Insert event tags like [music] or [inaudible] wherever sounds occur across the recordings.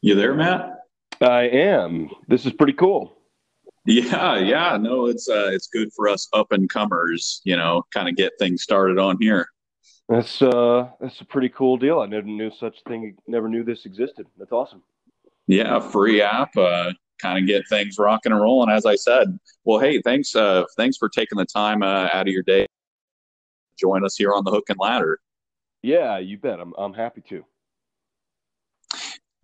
You there, Matt? I am. This is pretty cool. Yeah, yeah. No, it's uh, it's good for us up and comers. You know, kind of get things started on here. That's uh, that's a pretty cool deal. I never knew such thing. Never knew this existed. That's awesome. Yeah, free app. Uh, kind of get things rocking and rolling. As I said. Well, hey, thanks. Uh, thanks for taking the time uh, out of your day. Join us here on the Hook and Ladder. Yeah, you bet. I'm I'm happy to.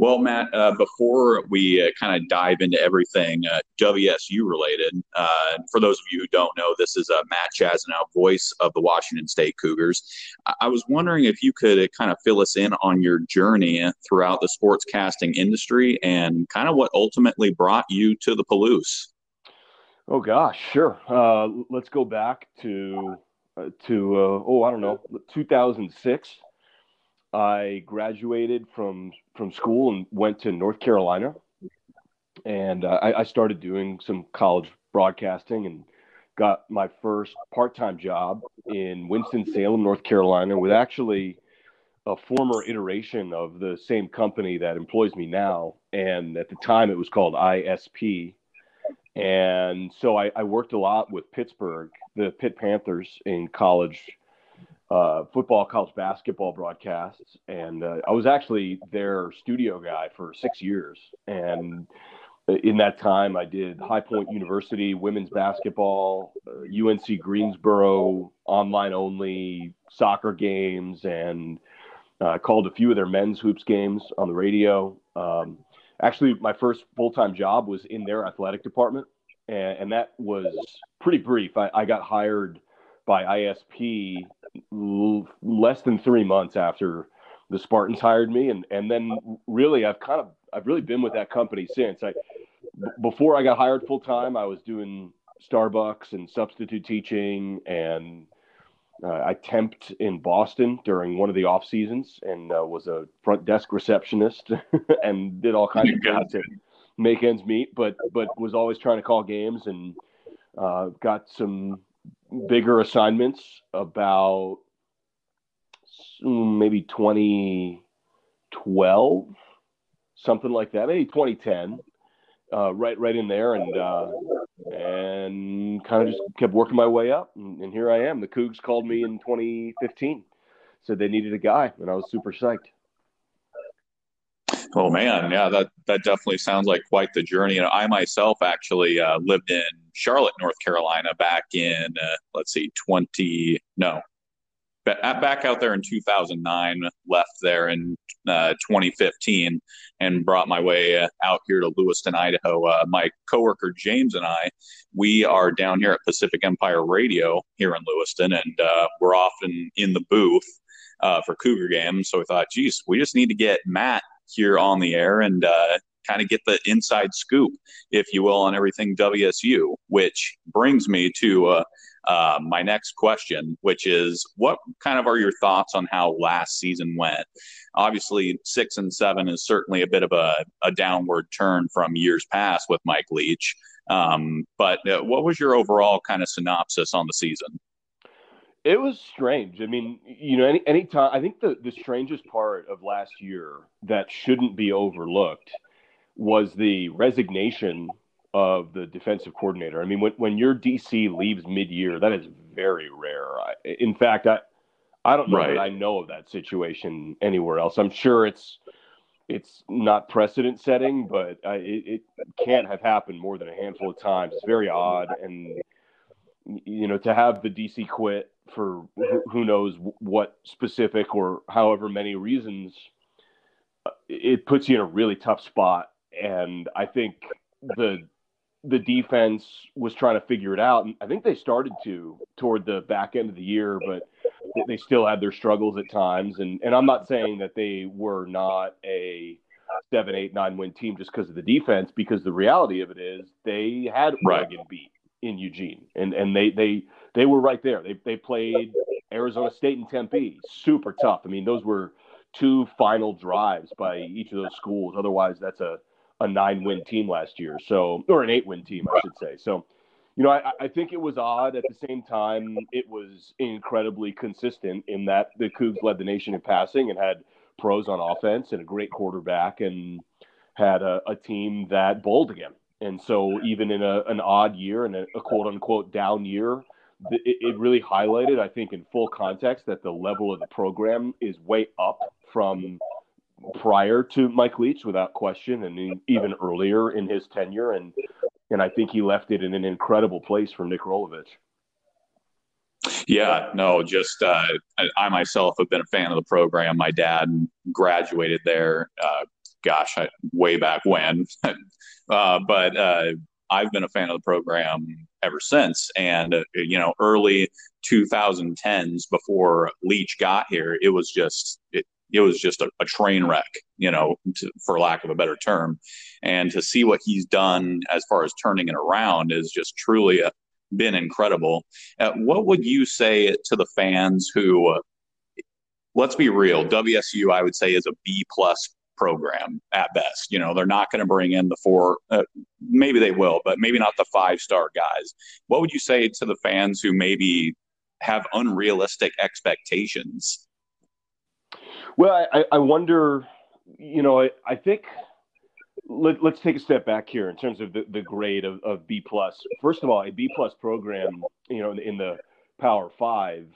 Well, Matt, uh, before we uh, kind of dive into everything uh, WSU related, uh, for those of you who don't know, this is uh, Matt Chazanow, voice of the Washington State Cougars. I-, I was wondering if you could uh, kind of fill us in on your journey throughout the sportscasting industry and kind of what ultimately brought you to the Palouse. Oh gosh, sure. Let's go back to to oh I don't know 2006. I graduated from from school and went to North Carolina, and uh, I, I, started doing some college broadcasting and got my first part time job in Winston Salem, North Carolina, with actually a former iteration of the same company that employs me now, and at the time it was called ISP. And so I, I worked a lot with Pittsburgh, the Pitt Panthers in college uh, football, college basketball broadcasts, and uh, I was actually their studio guy for six years. And in that time, I did High Point University women's basketball, uh, UNC Greensboro online only soccer games, and uh, called a few of their men's hoops games on the radio. Um, actually, my first full time job was in their athletic department, and, and that was pretty brief. I, I got hired by ISP less than three months after the Spartans hired me, and and then really I've kind of I've really been with that company since. I before I got hired full time, I was doing Starbucks and substitute teaching, and uh, I temped in Boston during one of the off seasons, and uh, was a front desk receptionist, [laughs] and did all kinds of things to make ends meet. But but was always trying to call games, and uh, got some bigger assignments about maybe 2012, something like that, maybe 2010, uh, right right in there, and uh, and kind of just kept working my way up, and, and here I am. The Cougs called me in 2015, said they needed a guy, and I was super psyched. Oh man, yeah, that that definitely sounds like quite the journey. And I myself actually uh, lived in Charlotte, North Carolina, back in uh, let's see, twenty no, back out there in 2009. Left there in uh, 2015, and brought my way uh, out here to Lewiston, Idaho. Uh, my coworker James and I, we are down here at Pacific Empire Radio here in Lewiston, and uh, we're often in the booth. Uh, for Cougar games. So we thought, geez, we just need to get Matt here on the air and uh, kind of get the inside scoop, if you will, on everything WSU. Which brings me to uh, uh, my next question, which is what kind of are your thoughts on how last season went? Obviously, six and seven is certainly a bit of a, a downward turn from years past with Mike Leach. Um, but uh, what was your overall kind of synopsis on the season? It was strange. I mean, you know, any any time I think the the strangest part of last year that shouldn't be overlooked was the resignation of the defensive coordinator. I mean, when when your DC leaves mid-year, that is very rare. I, in fact, I I don't know right. that I know of that situation anywhere else. I'm sure it's it's not precedent setting, but I, it, it can't have happened more than a handful of times. It's very odd, and you know, to have the DC quit for who knows what specific or however many reasons, uh, it puts you in a really tough spot. And I think the the defense was trying to figure it out, and I think they started to toward the back end of the year, but they still had their struggles at times. And and I'm not saying that they were not a seven, eight, nine win team just because of the defense, because the reality of it is they had Oregon right. beat in Eugene, and and they they they were right there. They they played Arizona State and Tempe, super tough. I mean, those were two final drives by each of those schools. Otherwise, that's a a nine win team last year. So, or an eight win team, I should say. So, you know, I, I think it was odd. At the same time, it was incredibly consistent in that the Cougs led the nation in passing and had pros on offense and a great quarterback and had a, a team that bowled again. And so, even in a, an odd year and a, a quote unquote down year, it, it really highlighted, I think, in full context, that the level of the program is way up from prior to Mike Leach, without question, and even earlier in his tenure. And and I think he left it in an incredible place for Nick Rolovich. Yeah, no, just uh, I myself have been a fan of the program. My dad graduated there, uh, gosh, I, way back when. [laughs] uh, but uh, I've been a fan of the program ever since. And, uh, you know, early 2010s before Leach got here, it was just, it, it was just a, a train wreck, you know, to, for lack of a better term. And to see what he's done as far as turning it around is just truly a, been incredible. Uh, what would you say to the fans who, uh, let's be real, WSU I would say is a B plus program at best. You know, they're not going to bring in the four, uh, maybe they will, but maybe not the five star guys. What would you say to the fans who maybe have unrealistic expectations? Well, I, I wonder, you know, I, I think let, us take a step back here in terms of the, the grade of, of B plus. First of all, a B plus program, you know, in, in the Power Five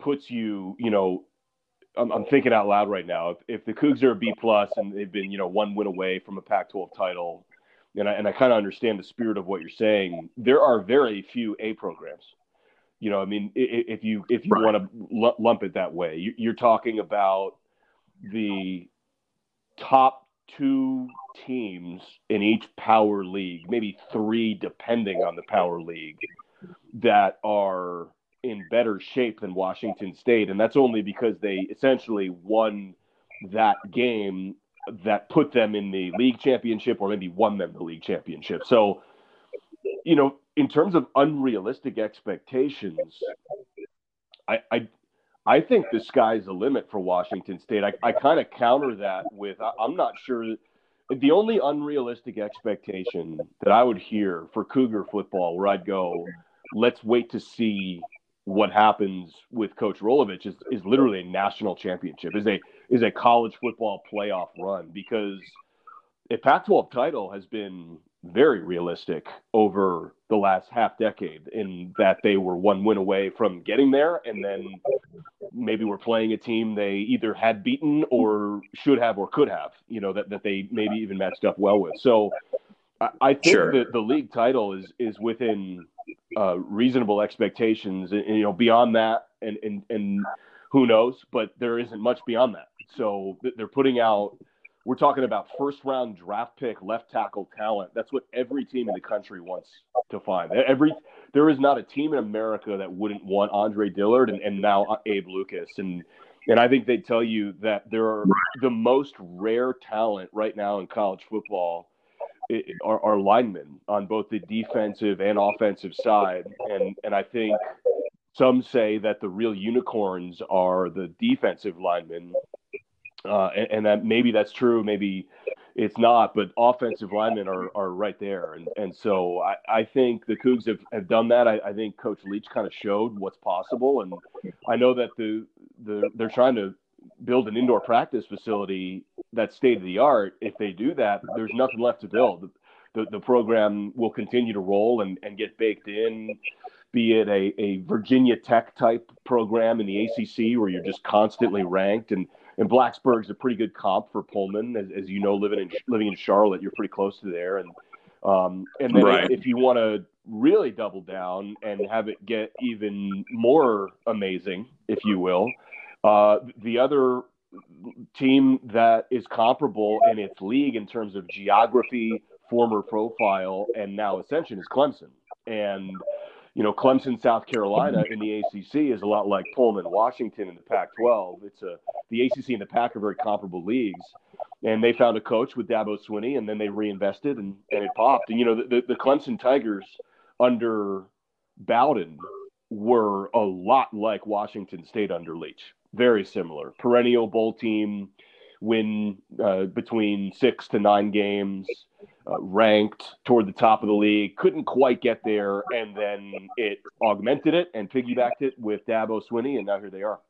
puts you, you know, I'm, I'm thinking out loud right now. If, if the Cougs are a B plus and they've been, you know, one win away from a Pac-12 title, and I, and I kind of understand the spirit of what you're saying. There are very few A programs. You know, I mean, if you if you right. want to lump it that way, you're talking about the top two teams in each power league, maybe three depending on the power league, that are in better shape than Washington State, and that's only because they essentially won that game that put them in the league championship or maybe won them the league championship. So, you know, in terms of unrealistic expectations, I I, I think the sky's the limit for Washington State. I, I kind of counter that with I, I'm not sure the only unrealistic expectation that I would hear for Cougar football where I'd go, let's wait to see what happens with Coach Rolovich is, is literally a national championship, is a is a college football playoff run because a Pac-12 title has been very realistic over the last half decade in that they were one win away from getting there and then maybe we're playing a team they either had beaten or should have or could have you know that, that they maybe even matched up well with so i, I think sure. that the league title is is within uh, reasonable expectations, and, and, you know beyond that, and and and who knows? But there isn't much beyond that. So they're putting out. We're talking about first round draft pick left tackle talent. That's what every team in the country wants to find. Every there is not a team in America that wouldn't want Andre Dillard and, and now Abe Lucas and and I think they tell you that there are the most rare talent right now in college football are, are linemen on both the defensive and offensive side, and and I think some say that the real unicorns are the defensive linemen, uh, and, and, that maybe that's true, maybe it's not, but offensive linemen are, are right there, and and so I, I think the Cougs have, have done that. I, I think Coach Leach kind of showed what's possible, and I know that the the they're trying to build an indoor practice facility that's state of the art. If they do that, there's nothing left to build. The, the program will continue to roll and, and get baked in, be it a, a Virginia Tech type program in the ACC where you're just constantly ranked. And, and Blacksburg's a pretty good comp for Pullman. As, as you know, living in, living in Charlotte, you're pretty close to there. And, um, and then right. if, if you want to really double down and have it get even more amazing, if you will, uh, the other team that is comparable in its league in terms of geography, former profile, and now ascension is Clemson. And you know, Clemson, South Carolina in the ACC is a lot like Pullman, Washington in the Pac-12. It's a the ACC and the Pac are very comparable leagues, and they found a coach with Dabo Swinney, and then they reinvested, and, and it popped. And you know, the, the Clemson Tigers under Bowden were a lot like Washington State under Leach very similar. Perennial bowl team win uh, between six to nine games, uh, ranked toward the top of the league. Couldn't quite get there, and then it augmented it and piggybacked it with Dabo Swinney, and now here they are.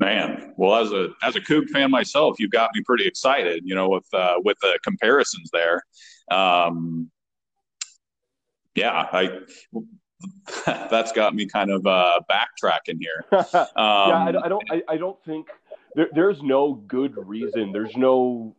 Man, well, as a as a Coug fan myself, you've got me pretty excited. You know, with uh, with the comparisons there. Um, yeah, I [laughs] that's got me kind of uh, backtracking here. Um, [laughs] yeah, I, I don't. I, I, don't think there, there's no good reason. There's no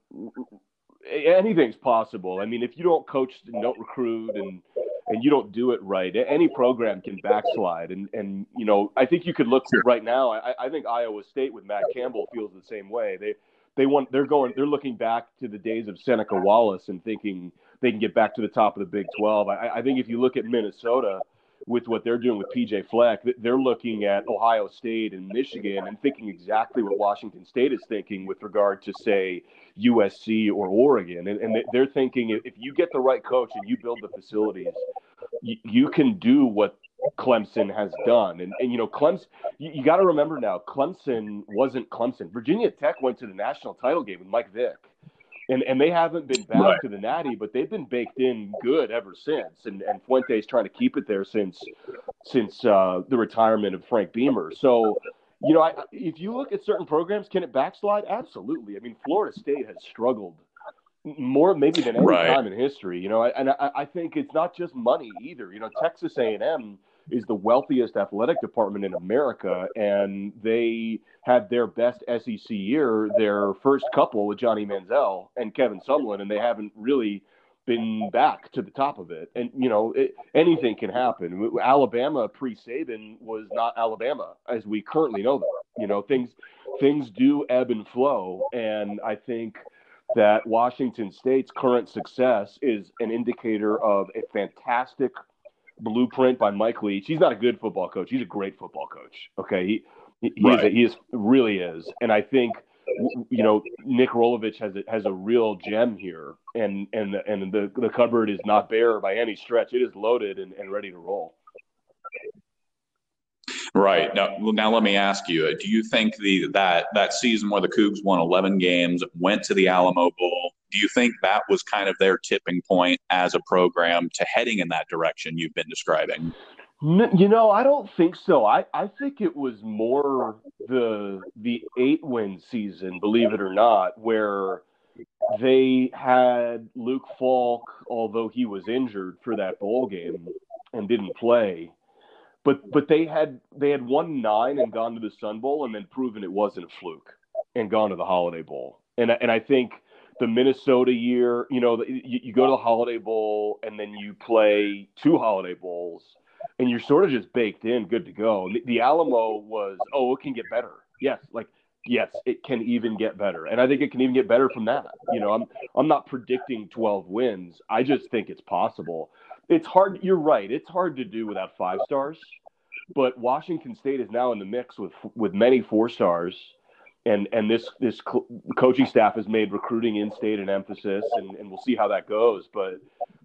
anything's possible. I mean, if you don't coach and don't recruit and and you don't do it right, any program can backslide. And and you know, I think you could look right now. I, I think Iowa State with Matt Campbell feels the same way. They they want they're going they're looking back to the days of Seneca Wallace and thinking they can get back to the top of the Big Twelve. I, I think if you look at Minnesota with what they're doing with PJ Fleck, they're looking at Ohio State and Michigan and thinking exactly what Washington State is thinking with regard to, say, USC or Oregon. And, and they're thinking if you get the right coach and you build the facilities, you, you can do what Clemson has done. And, and you know, Clemson, you, you got to remember now, Clemson wasn't Clemson. Virginia Tech went to the national title game with Mike Vick and and they haven't been back right. to the Natty, but they've been baked in good ever since. And and Fuente's trying to keep it there since since uh, the retirement of Frank Beamer. So, you know, I, if you look at certain programs, can it backslide? Absolutely. I mean, Florida State has struggled more maybe than any right. time in history. You know, and I, I think it's not just money either. You know, Texas A and M is the wealthiest athletic department in America, and they had their best SEC year, their first couple with Johnny Manziel and Kevin Sumlin, and they haven't really been back to the top of it. And you know, it, anything can happen. Alabama pre Saban was not Alabama as we currently know them. You know, things things do ebb and flow, and I think that Washington State's current success is an indicator of a fantastic blueprint by Mike Leach. He's not a good football coach. He's a great football coach. Okay, he he, right. is, he is really is, and I think you know Nick Rolovich has a, has a real gem here, and and and the the cupboard is not bare by any stretch. It is loaded and, and ready to roll. Right now, now let me ask you: uh, Do you think the that that season where the Cougs won 11 games, went to the Alamo Bowl, do you think that was kind of their tipping point as a program to heading in that direction you've been describing? You know, I don't think so. I, I think it was more the the eight win season, believe it or not, where they had Luke Falk, although he was injured for that bowl game and didn't play. But but they had they had won nine and gone to the Sun Bowl and then proven it wasn't a fluke and gone to the Holiday Bowl. And and I think the Minnesota year, you know, you, you go to the Holiday Bowl and then you play two Holiday Bowls, and you're sort of just baked in, good to go. The, Alamo was, oh, it can get better. Yes, like yes, it can even get better, and I think it can even get better from that. You know, I'm I'm not predicting 12 wins. I just think it's possible. It's hard. You're right. It's hard to do without five stars, but Washington State is now in the mix with with many four stars and and this this co- coaching staff has made recruiting in state an emphasis, and, and we'll see how that goes. But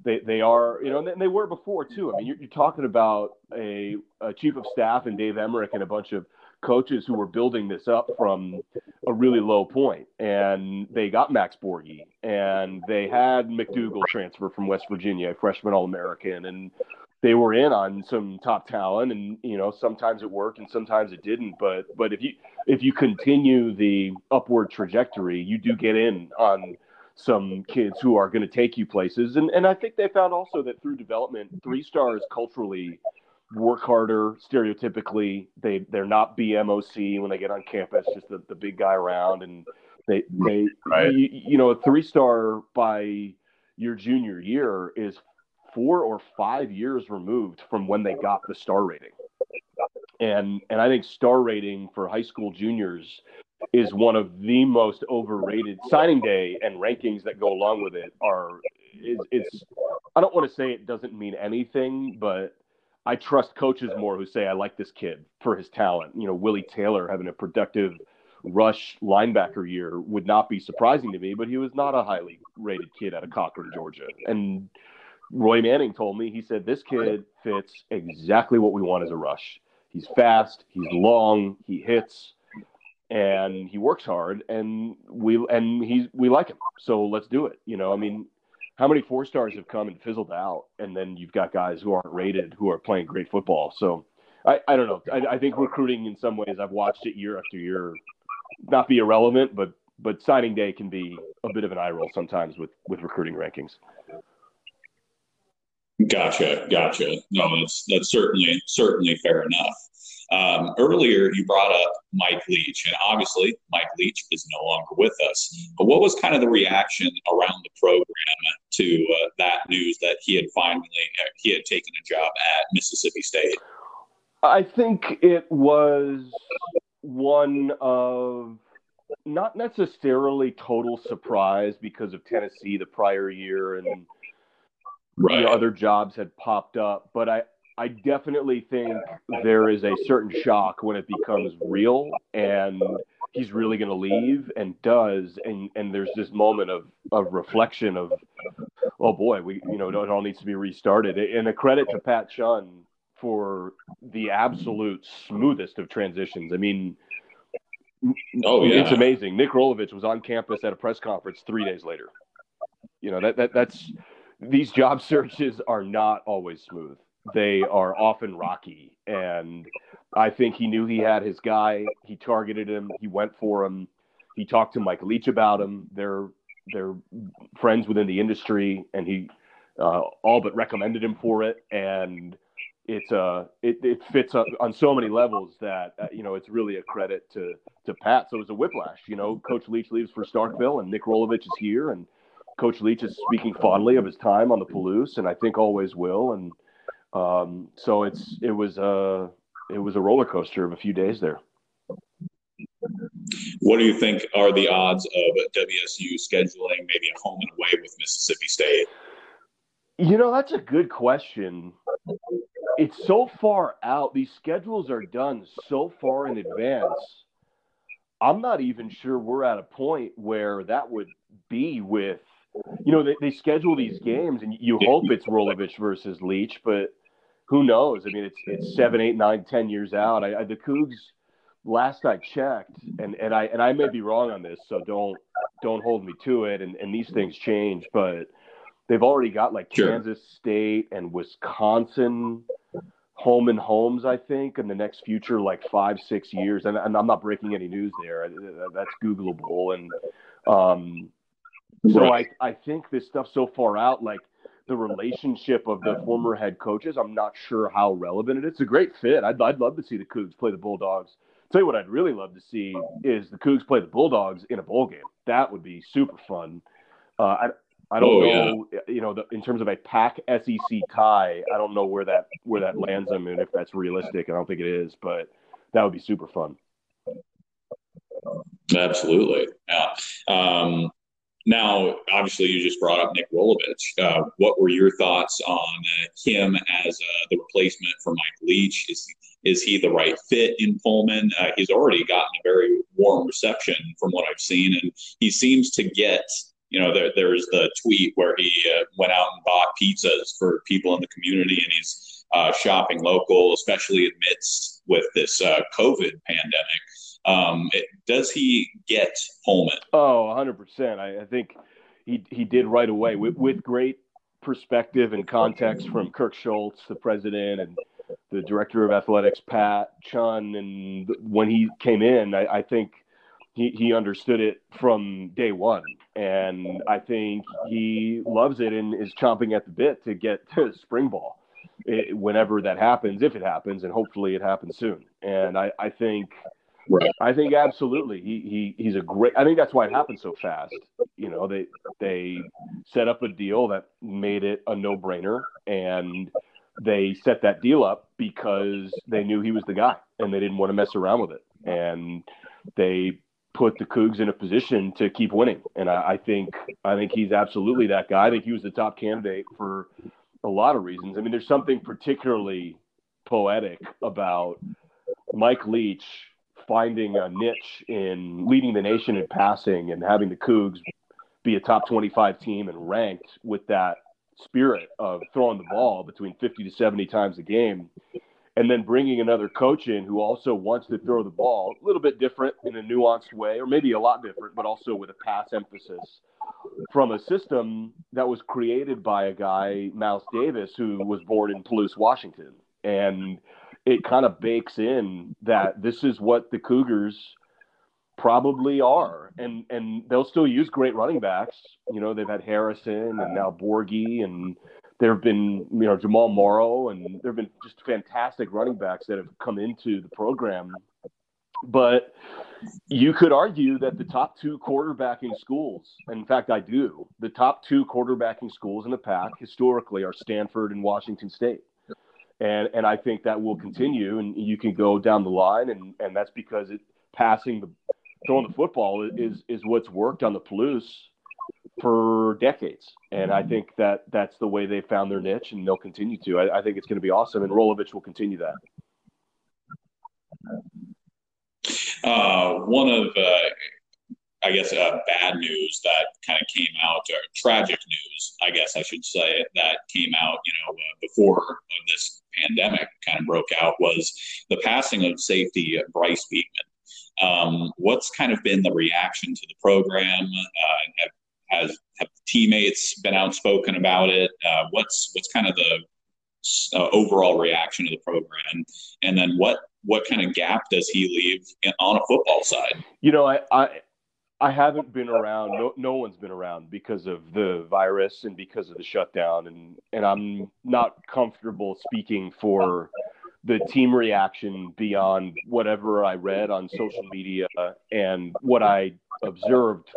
they they are you know and they were before too. I mean, you're, you're talking about a, a chief of staff and Dave Emerick and a bunch of coaches who were building this up from a really low point, and they got Max Borghi, and they had McDougal transfer from West Virginia, freshman All American, and they were in on some top talent and you know sometimes it worked and sometimes it didn't but but if you if you continue the upward trajectory you do get in on some kids who are going to take you places and and I think they found also that through development three stars culturally work harder stereotypically they they're not BMOC when they get on campus just the, the big guy around and they they right. you, you know a three star by your junior year is four or five years removed from when they got the star rating. And and I think star rating for high school juniors is one of the most overrated signing day and rankings that go along with it are it's, it's I don't want to say it doesn't mean anything, but I trust coaches more who say I like this kid for his talent. You know, Willie Taylor having a productive rush linebacker year would not be surprising to me, but he was not a highly rated kid out of Cochran, Georgia. And Roy Manning told me, he said, this kid fits exactly what we want as a rush. He's fast, he's long, he hits. and he works hard, and we and he's we like him, so let's do it. You know, I mean, how many four stars have come and fizzled out, and then you've got guys who aren't rated who are playing great football. So I, I don't know. I, I think recruiting in some ways I've watched it year after year, not be irrelevant, but but signing day can be a bit of an eye roll sometimes with with recruiting rankings. Gotcha, gotcha. No, that's that's certainly certainly fair enough. Um, earlier, you brought up Mike Leach, and obviously, Mike Leach is no longer with us. But what was kind of the reaction around the program to uh, that news that he had finally uh, he had taken a job at Mississippi State? I think it was one of not necessarily total surprise because of Tennessee the prior year and right. you know, other jobs had popped up, but I I definitely think there is a certain shock when it becomes real and he's really going to leave and does and and there's this moment of of reflection of oh boy we you know it all needs to be restarted and a credit to Pat Chun for the absolute smoothest of transitions. I mean, oh yeah, it's amazing. Nick Rolovich was on campus at a press conference three days later. You know that that that's these job [laughs] searches are not always smooth. They are often rocky, and I think he knew he had his guy. He targeted him. He went for him. He talked to Mike Leach about him. They're they're friends within the industry, and he uh, all but recommended him for it. And it's uh it, it fits up on so many levels that uh, you know it's really a credit to to Pat. So it was a whiplash. You know, Coach Leach leaves for Starkville, and Nick Rolovich is here, and Coach Leach is speaking fondly of his time on the Palouse, and I think always will. And um, so it's it was a it was a roller coaster of a few days there. What do you think are the odds of WSU scheduling maybe a home and away with Mississippi State? You know, that's a good question it's so far out. These schedules are done so far in advance. I'm not even sure we're at a point where that would be with, you know, they, they schedule these games and you hope it's Rolovich versus Leach, but who knows? I mean, it's it's seven, eight, nine, ten years out. I, I, the Cougs, last I checked, and and I and I may be wrong on this, so don't don't hold me to it. And and these things change, but they've already got like sure. Kansas State and Wisconsin home and homes, I think, in the next future, like five, six years. And, and I'm not breaking any news there. That's Googleable. And um, so right. I, I think this stuff so far out, like the relationship of the former head coaches, I'm not sure how relevant it is. It's a great fit. I'd, I'd love to see the Cougs play the Bulldogs. tell you what I'd really love to see is the Cougs play the Bulldogs in a bowl game. That would be super fun. Uh, I, I don't oh, know, yeah. you know, the, in terms of a Pac SEC tie, I don't know where that where that lands them and if that's realistic. I don't think it is, but that would be super fun. Absolutely, yeah. Um, now, obviously, you just brought up Nick Rolovich. Uh, what were your thoughts on uh, him as uh, the replacement for Mike Leach? Is is he the right fit in Pullman? Uh, he's already gotten a very warm reception from what I've seen, and he seems to get you know, there, there's the tweet where he uh, went out and bought pizzas for people in the community, and he's uh, shopping local, especially amidst with this COVID pandemic. Um, does he get Pullman? Oh, 100 percent. I, I, think he he did right away with, with great perspective and context from Kirk Schulz, the president, and the director of athletics, Pat Chun. And when he came in, I, I think he, he understood it from day one. And I think he loves it and is chomping at the bit to get [laughs] to spring ball it, whenever that happens, if it happens, and hopefully it happens soon. And I, I think, right. I think absolutely he, he, he's a great, I think that's why it happened so fast. You know, they, they set up a deal that made it a no brainer and they set that deal up because they knew he was the guy and they didn't want to mess around with it. And they put the Cougs in a position to keep winning. And I, I, think I think he's absolutely that guy. I think he was the top candidate for a lot of reasons. I mean, there's something particularly poetic about Mike Leach finding a niche in leading the nation in passing and having the Cougs be a top 25 team and ranked with that spirit of throwing the ball between 50 to 70 times a game and then bringing another coach in who also wants to throw the ball a little bit different in a nuanced way, or maybe a lot different, but also with a pass emphasis from a system that was created by a guy, Mouse Davis, who was born in Palouse, Washington. And it kind of bakes in that this is what the Cougars probably are. And and they'll still use great running backs. You know, they've had Harrison and now Borghi and there have been, you know, Jamal Morrow and there have been just fantastic running backs that have come into the program. But you could argue that the top two quarterbacking schools, in fact, I do, the top two quarterbacking schools in the Pac historically are Stanford and Washington State. And, and I think that will continue, and you can go down the line, and, and that's because it, passing the throwing the football is is what's worked on the Palouse for decades. And I think that that's the way they found their niche, and they'll continue to. I, I think it's going to be awesome, and Rolovich will continue that. Uh, one of, uh, I guess, uh, bad news that kind of came out, or tragic news, I guess I should say, that came out, you know, uh, before this pandemic kind of broke out was the passing of safety Bryce Beekman. Um, what's kind of been the reaction to the program? Uh, have, has have teammates been outspoken about it? Uh, what's what's kind of the uh, overall reaction of the program, and then what what kind of gap does he leave on a football side? You know, I, I I haven't been around. No, no one's been around because of the virus and because of the shutdown, and and I'm not comfortable speaking for the team reaction beyond whatever I read on social media and what I observed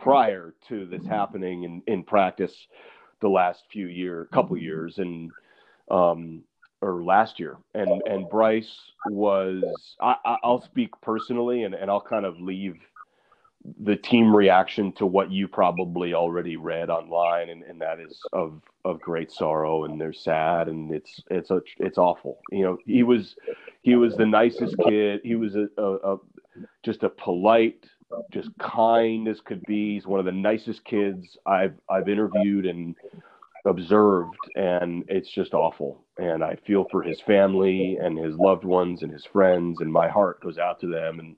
prior to this happening in, in practice the last few year, couple years, and um, or last year, and and Bryce was. I, I'll speak personally, and and I'll kind of leave the team reaction to what you probably already read online, and, and that is of of great sorrow, and they're sad, and it's it's a, it's awful. You know, he was he was the nicest kid. He was a, a, a just a polite, just kind as could be. He's one of the nicest kids I've I've interviewed and observed, and it's just awful. And I feel for his family and his loved ones and his friends, and my heart goes out to them. And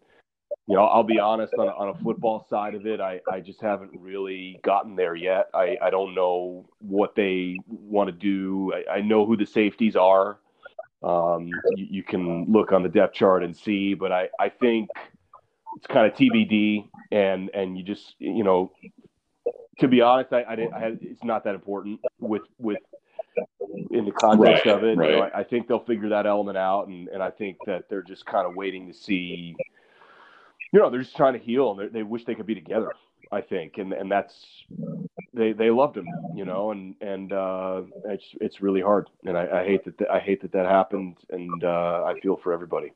you know, I'll be honest on a, on a football side of it, I, I just haven't really gotten there yet. I, I don't know what they want to do. I, I know who the safeties are. Um, you, you, can look on the depth chart and see, but I, I think it's kind of TBD and, and you just, you know, to be honest, I, I didn't. I had, it's not that important with with in the context right, of it. Right. You know, I, I, think they'll figure that element out, and and I think that they're just kind of waiting to see. You know, they're just trying to heal, and they wish they could be together. I think, and and that's they they loved him, you know, and and uh, it's it's really hard, and I, I hate that th- I hate that that happened, and uh, I feel for everybody.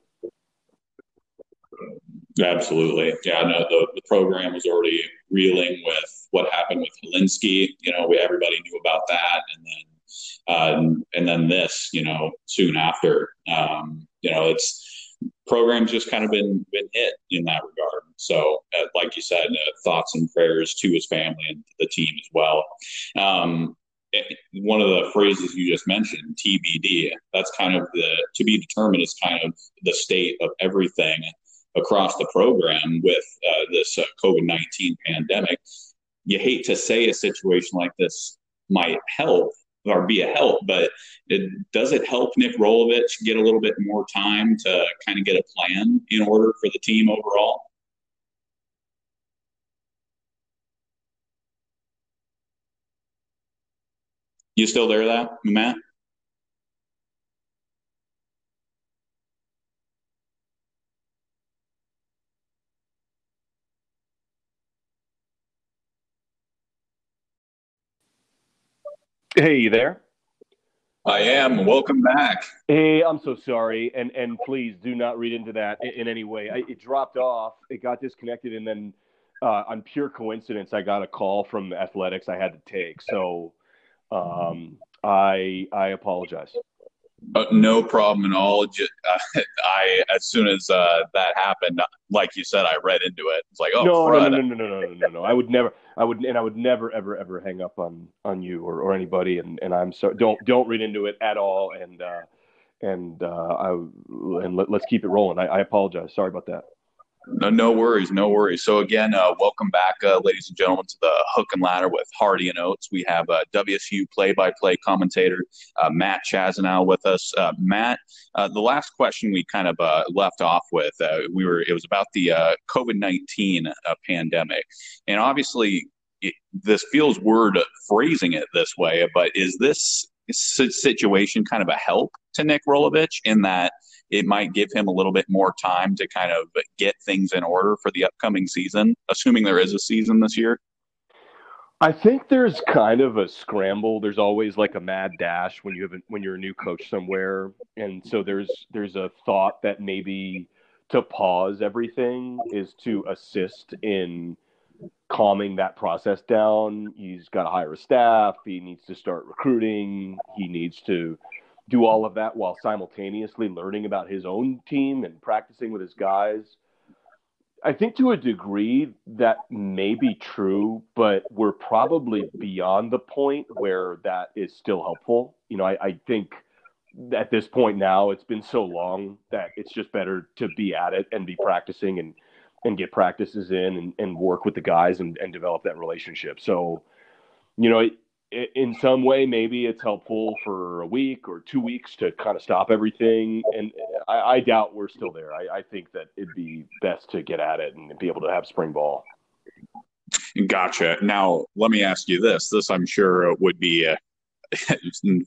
Absolutely. Yeah, no, the, the program was already reeling with what happened with Hilinski. You know, we, everybody knew about that. And then, uh, and then this, you know, soon after, um, you know, it's programs just kind of been, been hit in that regard. So, uh, like you said, uh, thoughts and prayers to his family and the team as well. Um, it, one of the phrases you just mentioned, TBD, that's kind of the to be determined is kind of the state of everything across the program with uh, this uh, COVID 19 pandemic. You hate to say a situation like this might help or be a help, but it, does it help Nick Rolovich get a little bit more time to kind of get a plan in order for the team overall? You still there, that Matt? Hey, you there? I am. Welcome back. Hey, I'm so sorry, and and please do not read into that in, in any way. I, it dropped off. It got disconnected, and then uh, on pure coincidence, I got a call from athletics I had to take. So um, I I apologize. Uh, no problem at all. Just, uh, [laughs] I as soon as uh, that happened, like you said, I read into it. It's like, oh, no, no, no, no, no, no, no, no, no. I would never. I would, and I would never, ever, ever hang up on on you or, or anybody. And and I'm so Don't don't read into it at all. And uh, and uh, I, and let, us keep it rolling. I, I apologize. Sorry about that. No, no worries, no worries. So again, uh, welcome back, uh, ladies and gentlemen, to the Hook and Ladder with Hardy and Oates. We have uh, WSU play-by-play commentator uh, Matt Chazanow with us. Uh, Matt, uh, the last question we kind of left off with, we were it was about the COVID nineteen pandemic, and obviously it, this feels weird phrasing it this way, but is this situation kind of a help to Nick Rolovich in that? it might give him a little bit more time to kind of get things in order for the upcoming season, assuming there is a season this year? I think there's kind of a scramble. There's always like a mad dash when you have when you're a new coach somewhere, and so there's there's a thought that maybe to pause everything is to assist in calming that process down. He's got to hire a staff. He needs to start recruiting. He needs to do all of that while simultaneously learning about his own team and practicing with his guys. I think to a degree that may be true, but we're probably beyond the point where that is still helpful. You know, I, I think at this point now it's been so long that it's just better to be at it and be practicing and and get practices in and, and work with the guys and, and develop that relationship. So, you know, in some way, maybe it's helpful for a week or two weeks to kind of stop everything. And I, I doubt we're still there. I, I, think that it'd be best to get at it and be able to have spring ball. Gotcha. Now, let me ask you this. This, I'm sure, would be uh, [laughs]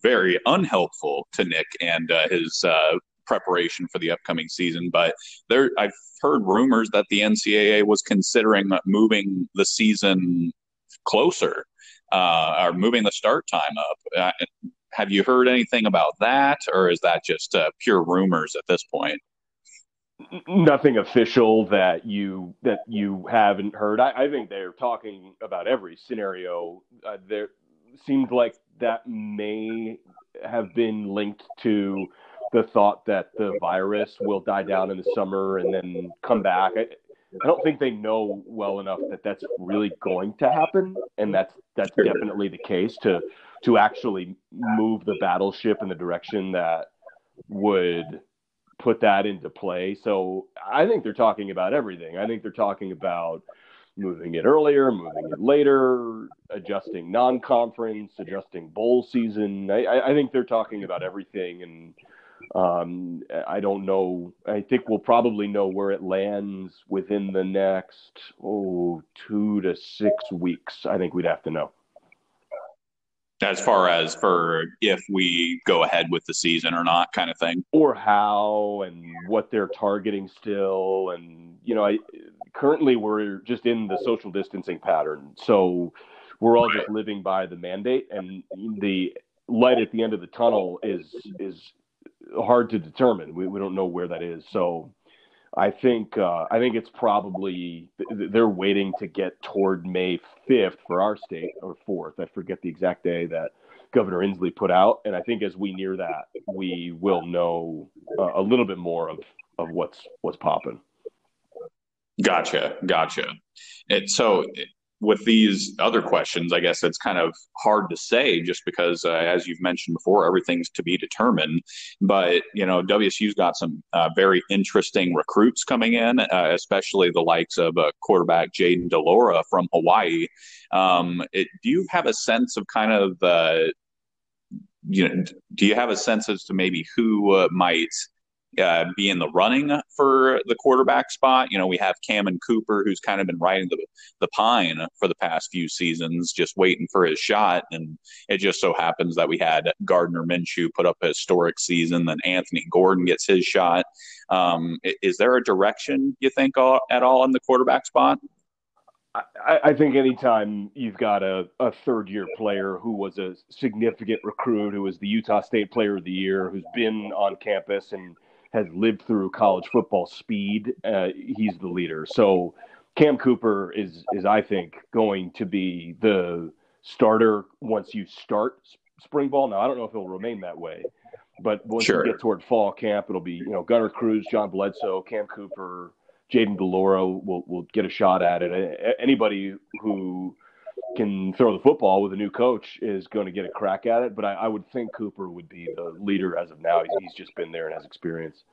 very unhelpful to Nick and uh, his uh, preparation for the upcoming season. But there, I've heard rumors that the NCAA was considering moving the season closer uh, are moving the start time up. Uh, have you heard anything about that, or is that just uh, pure rumors at this point? Nothing official that you that you haven't heard. I, I think they're talking about every scenario. Uh, there seems like that may have been linked to the thought that the virus will die down in the summer and then come back. I, I don't think they know well enough that that's really going to happen, and that's that's definitely the case to to actually move the battleship in the direction that would put that into play. So I think they're talking about everything. I think they're talking about moving it earlier, moving it later, adjusting non-conference, adjusting bowl season. I, I think they're talking about everything, and um, I don't know. I think we'll probably know where it lands within the next oh two to six weeks. I think we'd have to know. As far as for if we go ahead with the season or not, kind of thing, or how and what they're targeting still, and you know, I currently we're just in the social distancing pattern, so we're all just living by the mandate, and the light at the end of the tunnel is is hard to determine. We, we don't know where that is. So I think uh, I think it's probably they're waiting to get toward May 5th for our state or 4th. I forget the exact day that Governor Inslee put out, and I think as we near that, we will know uh, a little bit more of of what's what's popping. Gotcha, gotcha. And so with these other questions, I guess it's kind of hard to say just because, uh, as you've mentioned before, everything's to be determined. But, you know, WSU's got some uh, very interesting recruits coming in, uh, especially the likes of uh, quarterback Jayden de Laura from Hawaii. Um, it, do you have a sense of kind of, you know, do you have a sense as to maybe who uh, might uh, be in the running for the quarterback spot. You know, we have Cam and Cooper, who's kind of been riding the the pine for the past few seasons, just waiting for his shot. And it just so happens that we had Gardner Minshew put up a historic season, then Anthony Gordon gets his shot. Um, is there a direction you think at all in the quarterback spot? I, I, think anytime you've got a, a third year player who was a significant recruit, who was the Utah State Player of the Year, who's been on campus and has lived through college football speed. Uh, he's the leader. So Cam Cooper is is I think going to be the starter once you start spring ball. Now I don't know if he'll remain that way, but once sure. you get toward fall camp, it'll be you know Gunner Cruz, John Bledsoe, Cam Cooper, Jayden de Laura will will get a shot at it. Anybody who can throw the football with a new coach is going to get a crack at it. But I, I would think Cooper would be the leader as of now. He's, he's just been there and has experience.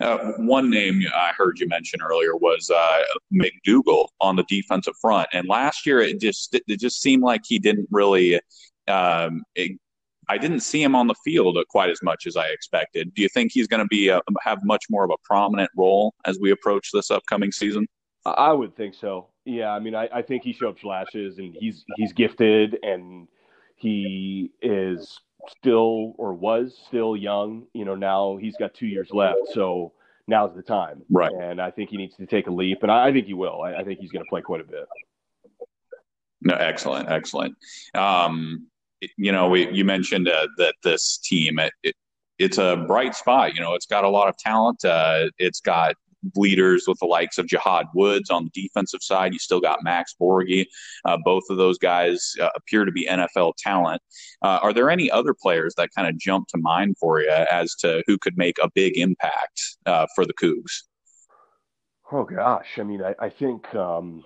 Uh, one name I heard you mention earlier was uh, McDougal on the defensive front, and last year it just it just seemed like he didn't really. Um, it, I didn't see him on the field quite as much as I expected. Do you think he's going to be a, have much more of a prominent role as we approach this upcoming season? I would think so. Yeah, I mean, I, I think he showed flashes, and he's he's gifted, and he is still or was still young. You know, now he's got two years left, so now's the time. Right. And I think he needs to take a leap, and I, I think he will. I, I think he's going to play quite a bit. No, excellent, excellent. Um, you know, we, you mentioned uh, that this team, it, it, it's a bright spot. You know, it's got a lot of talent. Uh, it's got leaders with the likes of Jahad Woods on the defensive side. You still got Max Borghi. Uh, both of those guys uh, appear to be NFL talent. Uh, are there any other players that kind of jump to mind for you as to who could make a big impact uh, for the Cougs? Oh gosh, I mean, I, I think um,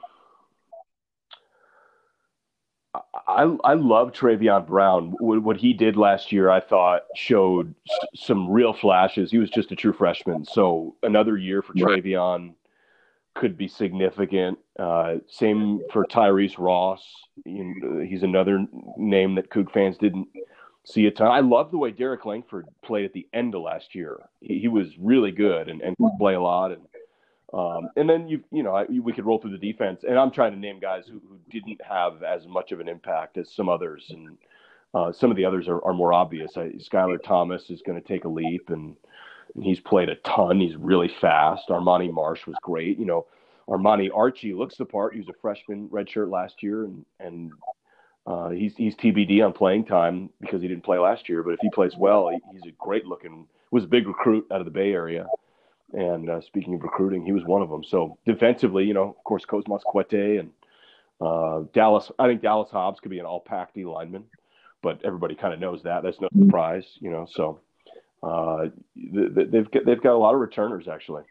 I, I love Travion Brown. What he did last year, I thought showed some real flashes. He was just a true freshman, so another year for. Travion could be significant. Uh, same for Tyrese Ross. He's another name that Coug fans didn't see a ton. I love the way Derrick Langford played at the end of last year. He, he was really good and, and play a lot. And um, and then you you know I, we could roll through the defense, and I'm trying to name guys who, who didn't have as much of an impact as some others, and uh, some of the others are, are more obvious. I, Skyler Thomas is going to take a leap, and, and, he's played a ton. He's really fast. Armani Marsh was great. You know, Armauni Archie looks the part. He was a freshman redshirt last year, and and uh, he's he's TBD on playing time because he didn't play last year. But if he plays well, he, he's a great looking. Was a big recruit out of the Bay Area. And uh, speaking of recruiting, he was one of them. So defensively, you know, of course, Cosmas Quete and uh, Dallas. I think Dallas Hobbs could be an all Pac D lineman, but everybody kind of knows that. That's no surprise, you know. So uh, they've got, they've got a lot of returners actually.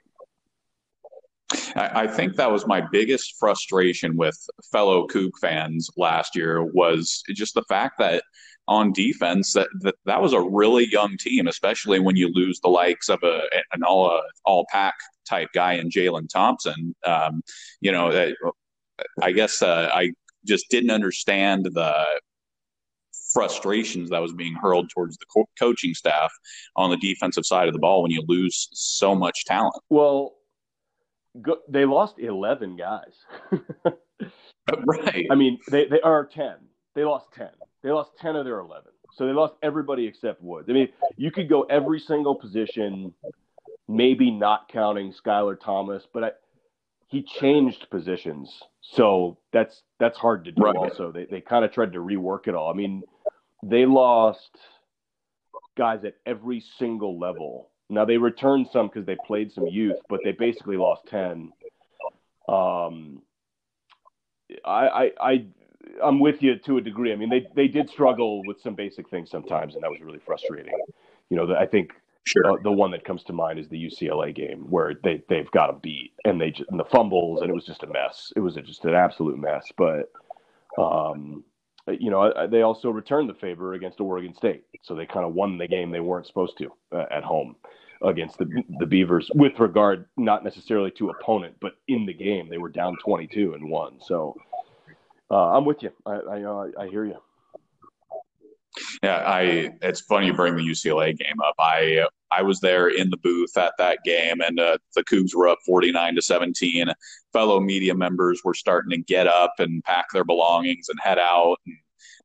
I think that was my biggest frustration with fellow Coug fans last year was just the fact that on defense that, that that was a really young team, especially when you lose the likes of a an all uh, all Pac type guy in Jalen Thompson. Um, you know, I guess uh, I just didn't understand the frustrations that was being hurled towards the co- coaching staff on the defensive side of the ball when you lose so much talent. Well, go, they lost eleven guys. [laughs] right. I mean, they they are ten. They lost ten. They lost 10 of their 11. So they lost everybody except Woods. I mean, you could go every single position, maybe not counting Skyler Thomas, but I, he changed positions. So that's that's hard to do right. also. They they kind of tried to rework it all. I mean, they lost guys at every single level. Now they returned some because they played some youth, but they basically lost 10. Um, I, I, I I'm with you to a degree. I mean, they they did struggle with some basic things sometimes, and that was really frustrating. You know, I think sure. uh, the one that comes to mind is the UCLA game where they they've got a beat and they just, and the fumbles and it was just a mess. It was just an absolute mess. But um, you know, they also returned the favor against Oregon State, so they kind of won the game they weren't supposed to uh, at home against the the Beavers with regard not necessarily to opponent, but in the game they were down 22 and won. So uh, I'm with you. I I, uh, I hear you. Yeah, I. It's funny you bring the UCLA game up. I I was there in the booth at that game, and uh, the Cougs were up 49 to 17. Fellow media members were starting to get up and pack their belongings and head out. And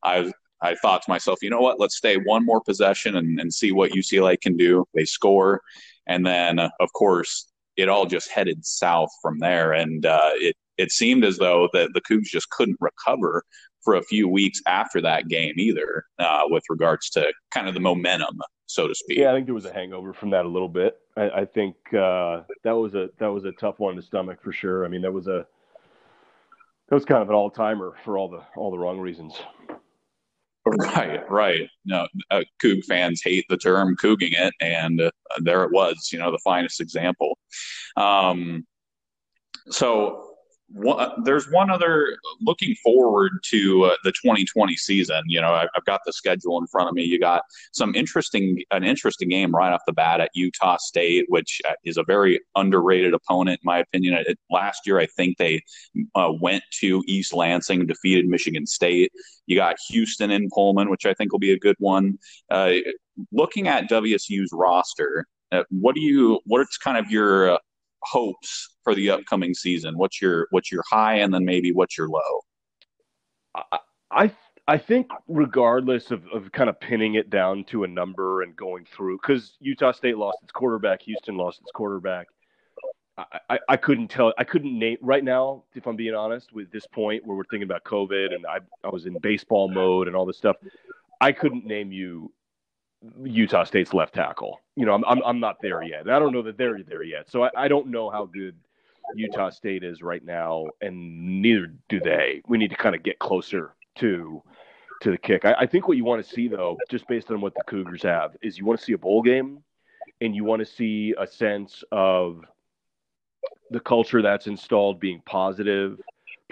I I thought to myself, you know what? Let's stay one more possession and, and see what UCLA can do. They score, and then of course it all just headed south from there, and uh, it it seemed as though that the Cougs just couldn't recover for a few weeks after that game either, uh, with regards to kind of the momentum, so to speak. Yeah, I think there was a hangover from that a little bit. I, I think uh, that was a that was a tough one to stomach for sure. I mean, that was a that was kind of an all timer for all the all the wrong reasons. Right, right. No, uh, Coug fans hate the term "couging it," and uh, there it was. You know, the finest example. Um, so one, there's one other looking forward to uh, the 2020 season. You know, I, have got the schedule in front of me. You got some interesting, an interesting game right off the bat at Utah State, which uh, is a very underrated opponent, in my opinion. It, last year, I think they uh, went to East Lansing, and defeated Michigan State. You got Houston in Pullman, which I think will be a good one. Uh, looking at WSU's roster, uh, what do you? What's kind of your uh, hopes for the upcoming season? What's your what's your high, and then maybe what's your low? I I, I think regardless of, of kind of pinning it down to a number and going through, because Utah State lost its quarterback, Houston lost its quarterback. I, I, I, couldn't tell. I couldn't name right now, if I'm being honest, with this point where we're thinking about COVID and I, I was in baseball mode and all this stuff. I couldn't name you Utah State's left tackle. You know, I'm, I'm, I'm not there yet. I don't know that they're there yet. So I, I don't know how good Utah State is right now, and neither do they. We need to kind of get closer to to the kick. I, I think what you want to see, though, just based on what the Cougars have, is you want to see a bowl game, and you want to see a sense of the culture that's installed being positive,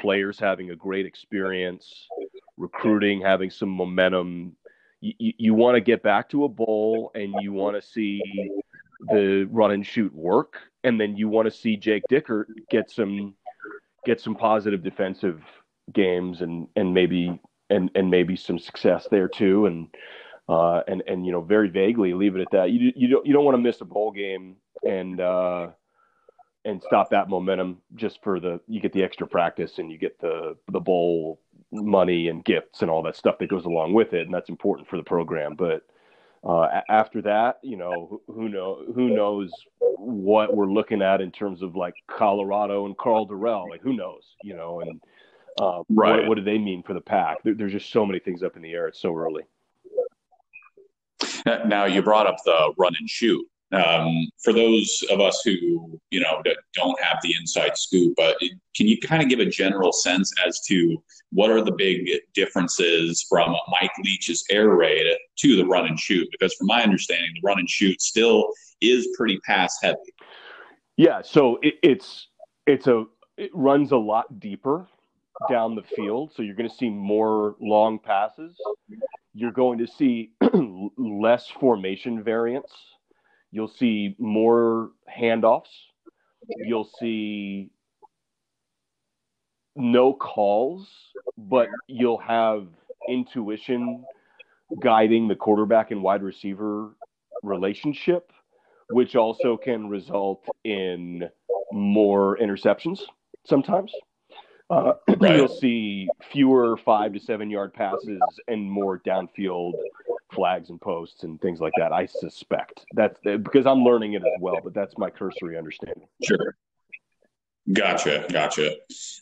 players having a great experience, recruiting having some momentum, you, you want to get back to a bowl and you want to see the run and shoot work. And then you want to see Jake Dickert get some get some positive defensive games and and maybe and and maybe some success there too. And uh and and you know very vaguely leave it at that. You you don't you don't want to miss a bowl game and uh and stop that momentum just for the you get the extra practice and you get the the bowl money and gifts and all that stuff that goes along with it, and that's important for the program. But uh, after that, you know, who know who knows what we're looking at in terms of like Colorado and Karl Dorrell, like who knows, you know, and uh, right. what, what, do they mean for the Pac? There, there's just so many things up in the air. It's so early. Now you brought up the run and shoot. Um, for those of us who you know don't have the inside scoop, but can you kind of give a general sense as to what are the big differences from Mike Leach's air raid to the run and shoot? Because from my understanding, the run and shoot still is pretty pass heavy. Yeah, so it, it's it's a it runs a lot deeper down the field, so you're going to see more long passes. You're going to see [clears throat] less formation variance You'll see more handoffs. You'll see no calls, but you'll have intuition guiding the quarterback and wide receiver relationship, which also can result in more interceptions sometimes. Uh, right. You'll see fewer five to seven yard passes and more downfield flags and posts and things like that. I suspect that's because I'm learning it as well, but that's my cursory understanding. Sure. Gotcha. Gotcha.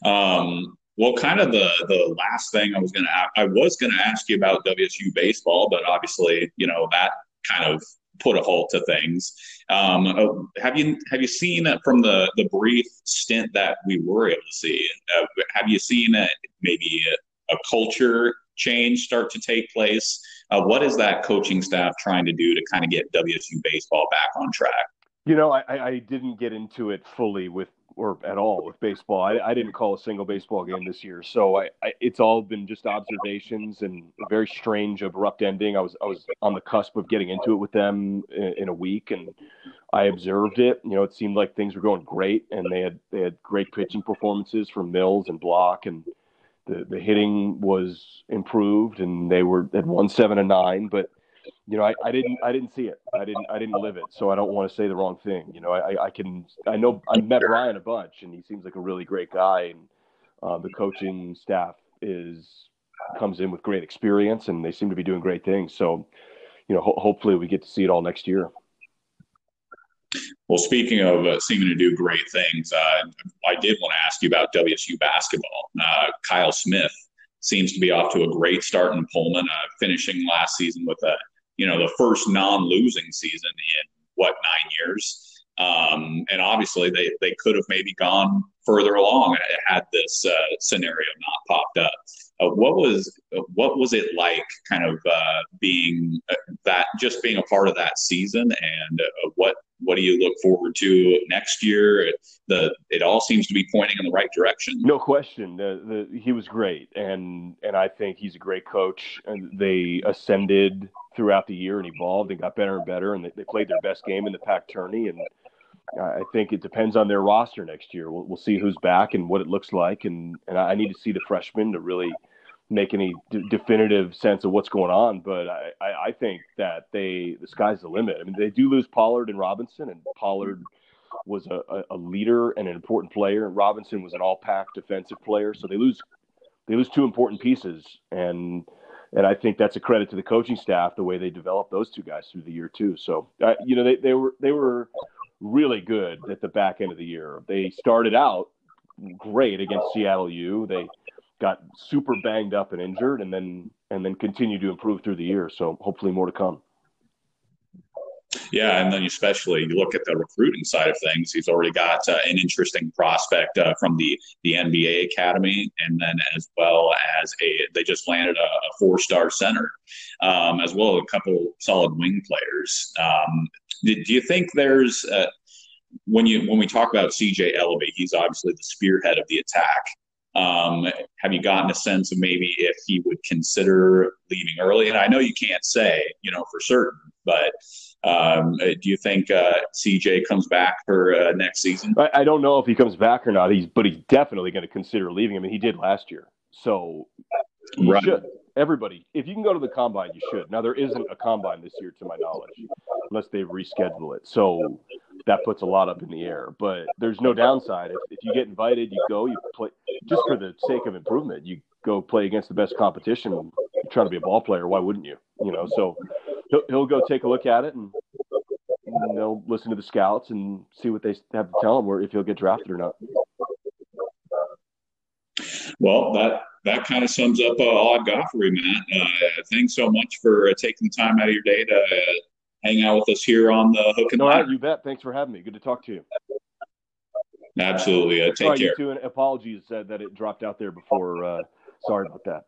Um, well, kind of the the last thing I was gonna I was gonna ask you about WSU baseball, but obviously, you know that kind of put a halt to things. Um, uh, have you have you seen that from the the brief stint that we were able to see? Uh, have you seen a, maybe a, a, culture change start to take place? Uh, what is that coaching staff trying to do to kind of get WSU baseball back on track? You know, I, I didn't get into it fully with or at all with baseball. I, I didn't call a single baseball game this year, so I, I, it's all been just observations and a very strange, abrupt ending. I was I was on the cusp of getting into it with them in, in, a week, and I observed it. You know, it seemed like things were going great, and they had they had great pitching performances from Mills and Block, and the the hitting was improved, and they were at one seven and nine, but you know, I, I didn't I didn't see it. I didn't I didn't live it, so I don't want to say the wrong thing. You know, I, I can I know I met Ryan a bunch, and he seems like a really great guy, and uh, the coaching staff is comes in with great experience, and they seem to be doing great things. So, you know, ho- hopefully we get to see it all next year. Well, speaking of uh, seeming to do great things, uh, I did want to ask you about WSU basketball. Uh, Kyle Smith seems to be off to a great start in Pullman, uh, finishing last season with a you know the first non-losing season in what nine years. Um, and obviously, they, they could have maybe gone further along had this uh, scenario not popped up. Uh, what was what was it like, kind of uh, being uh, that, just being a part of that season, and uh, what what do you look forward to next year? The it all seems to be pointing in the right direction. No question. The, the, he was great, and and I think he's a great coach. And they ascended throughout the year and evolved and got better and better, and they, they played their best game in the Pac tourney. And I think it depends on their roster next year. We'll, we'll see who's back and what it looks like, and and I need to see the freshmen to really make any d- definitive sense of what's going on, but I, I, I, think that they the sky's the limit. I mean, they do lose Pollard and Robinson, and Pollard was a, a leader and an important player, and Robinson was an all-Pac defensive player. So they lose they lose two important pieces, and and I think that's a credit to the coaching staff the way they developed those two guys through the year too. So uh, you know they, they were they were really good at the back end of the year. They started out great against Seattle U. They got super banged up and injured, and then and then continued to improve through the year. So hopefully more to come. Yeah, and then especially you look at the recruiting side of things. He's already got uh, an interesting prospect uh, from the the NBA academy, and then as well as a they just landed a, a four star center, um, as well as a couple solid wing players. Um, do, do, you think there's uh, when you when we talk about CJ Elleby, he's obviously the spearhead of the attack. Um, have you gotten a sense of maybe if he would consider leaving early? And I know you can't say, you know, for certain, but um, uh, do you think uh, CJ comes back for uh, next season? I, I, don't know if he comes back or not. He's, but he's definitely going to consider leaving. I mean, he did last year, so right. should. Everybody, if you can go to the combine, you should. Now there isn't a combine this year, to my knowledge, unless they reschedule it. So that puts a lot up in the air. But there's no downside. If, if you get invited, you go. You play just for the sake of improvement. You go play against the best competition. You're trying to be a ball player. Why wouldn't you? You know. So he'll, he'll go take a look at it and, and they'll listen to the scouts and see what they have to tell him, or if he'll get drafted or not. Well, that that kind of sums up uh, all I've got for you, Matt. Uh, thanks so much for uh, taking the time out of your day to uh, hang out with us here on the Hook and Ladder. you bet. Thanks for having me. Good to talk to you. Absolutely. Uh, take sorry, care. You too, and apologies uh, that it dropped out there before. Uh, sorry about that.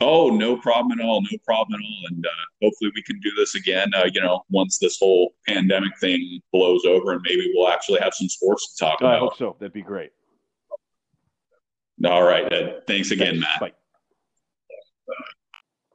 Oh, no problem at all. No problem at all. And uh, hopefully we can do this again, uh, you know, once this whole pandemic thing blows over and maybe we'll actually have some sports to talk about. I hope so. That'd be great. All right. Thanks again, Matt. Bye.